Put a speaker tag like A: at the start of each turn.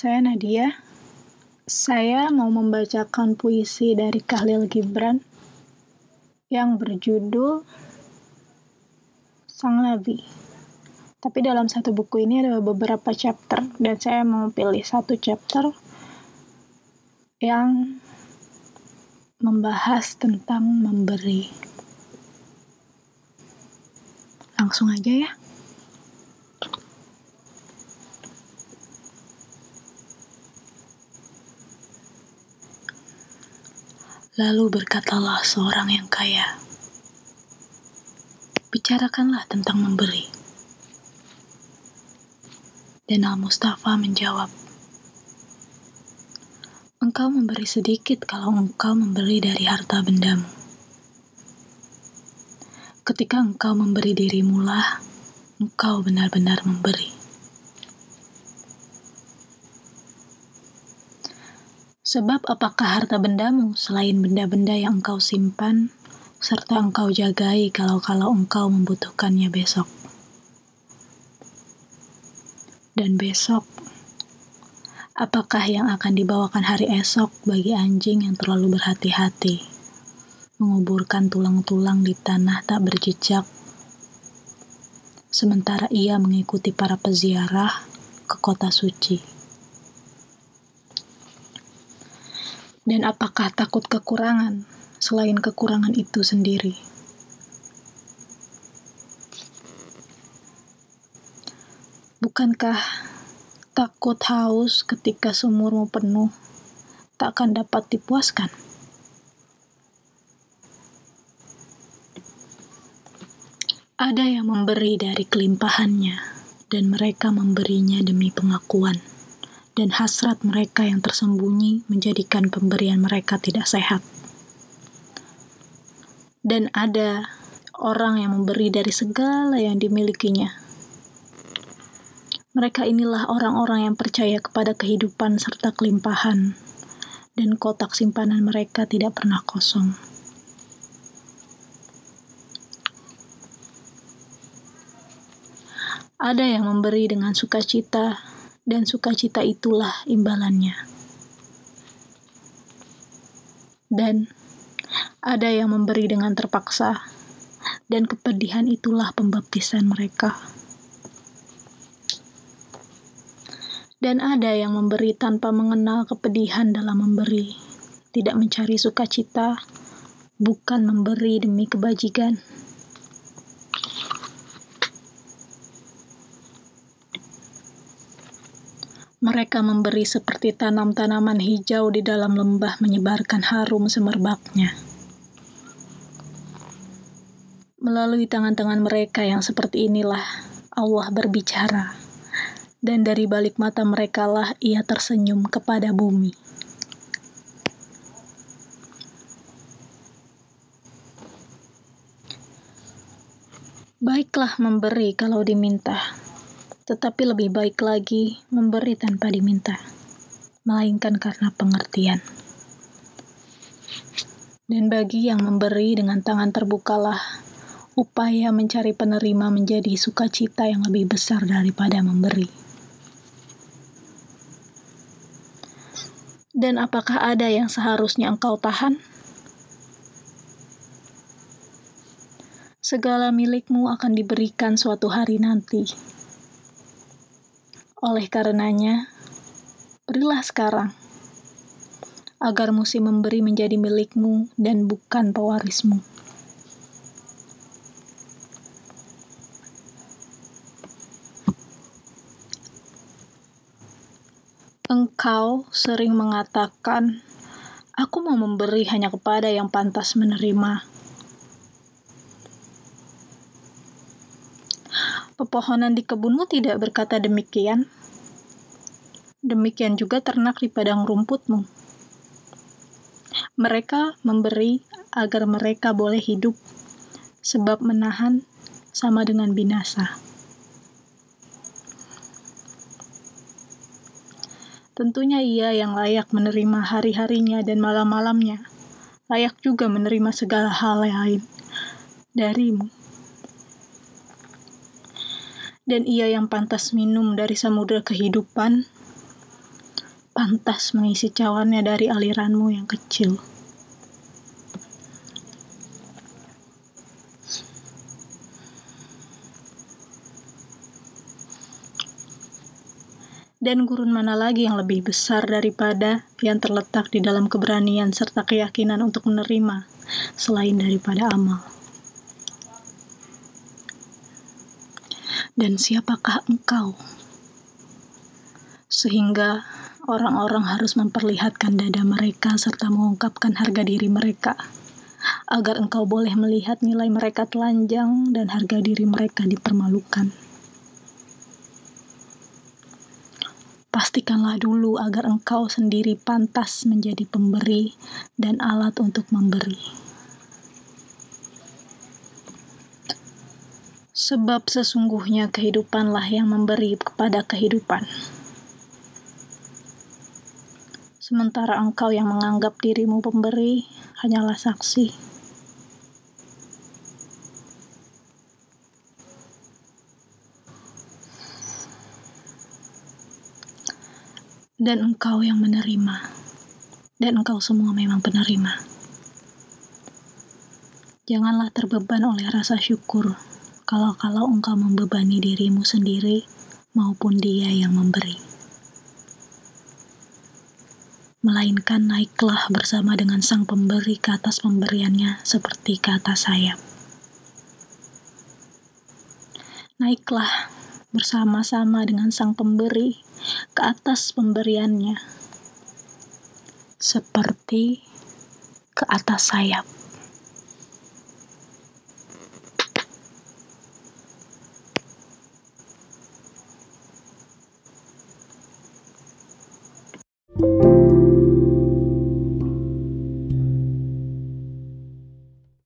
A: saya Nadia. Saya mau membacakan puisi dari Khalil Gibran yang berjudul Sang Nabi. Tapi dalam satu buku ini ada beberapa chapter dan saya mau pilih satu chapter yang membahas tentang memberi. Langsung aja ya. Lalu berkatalah seorang yang kaya, bicarakanlah tentang memberi. Dan Al-Mustafa menjawab, engkau memberi sedikit kalau engkau memberi dari harta bendamu. Ketika engkau memberi dirimu lah, engkau benar-benar memberi. Sebab apakah harta bendamu selain benda-benda yang engkau simpan, serta engkau jagai kalau-kalau engkau membutuhkannya besok? Dan besok, apakah yang akan dibawakan hari esok bagi anjing yang terlalu berhati-hati, menguburkan tulang-tulang di tanah tak berjejak, sementara ia mengikuti para peziarah ke kota suci? Dan apakah takut kekurangan selain kekurangan itu sendiri? Bukankah takut haus ketika sumurmu penuh tak akan dapat dipuaskan? Ada yang memberi dari kelimpahannya, dan mereka memberinya demi pengakuan dan hasrat mereka yang tersembunyi menjadikan pemberian mereka tidak sehat. Dan ada orang yang memberi dari segala yang dimilikinya. Mereka inilah orang-orang yang percaya kepada kehidupan serta kelimpahan, dan kotak simpanan mereka tidak pernah kosong. Ada yang memberi dengan sukacita, dan sukacita itulah imbalannya. Dan ada yang memberi dengan terpaksa, dan kepedihan itulah pembaptisan mereka. Dan ada yang memberi tanpa mengenal kepedihan dalam memberi, tidak mencari sukacita, bukan memberi demi kebajikan. Mereka memberi seperti tanam-tanaman hijau di dalam lembah menyebarkan harum semerbaknya. Melalui tangan-tangan mereka yang seperti inilah Allah berbicara, dan dari balik mata mereka lah ia tersenyum kepada bumi. Baiklah memberi kalau diminta tetapi lebih baik lagi memberi tanpa diminta, melainkan karena pengertian. Dan bagi yang memberi dengan tangan terbukalah, upaya mencari penerima menjadi sukacita yang lebih besar daripada memberi. Dan apakah ada yang seharusnya engkau tahan? Segala milikmu akan diberikan suatu hari nanti oleh karenanya, berilah sekarang, agar musim memberi menjadi milikmu dan bukan pewarismu. Engkau sering mengatakan, "Aku mau memberi hanya kepada yang pantas menerima." Pepohonan di kebunmu tidak berkata demikian. Demikian juga ternak di padang rumputmu. Mereka memberi agar mereka boleh hidup, sebab menahan sama dengan binasa. Tentunya ia yang layak menerima hari-harinya dan malam-malamnya, layak juga menerima segala hal lain darimu dan ia yang pantas minum dari samudera kehidupan, pantas mengisi cawannya dari aliranmu yang kecil. Dan gurun mana lagi yang lebih besar daripada yang terletak di dalam keberanian serta keyakinan untuk menerima, selain daripada amal. Dan siapakah engkau? Sehingga orang-orang harus memperlihatkan dada mereka serta mengungkapkan harga diri mereka, agar engkau boleh melihat nilai mereka telanjang dan harga diri mereka dipermalukan. Pastikanlah dulu agar engkau sendiri pantas menjadi pemberi dan alat untuk memberi. Sebab sesungguhnya kehidupanlah yang memberi kepada kehidupan. Sementara engkau yang menganggap dirimu pemberi hanyalah saksi. dan engkau yang menerima, dan engkau semua memang penerima. Janganlah terbeban oleh rasa syukur kalau-kalau engkau membebani dirimu sendiri maupun dia yang memberi. Melainkan naiklah bersama dengan sang pemberi ke atas pemberiannya seperti ke atas sayap. Naiklah bersama-sama dengan sang pemberi ke atas pemberiannya, seperti ke atas sayap.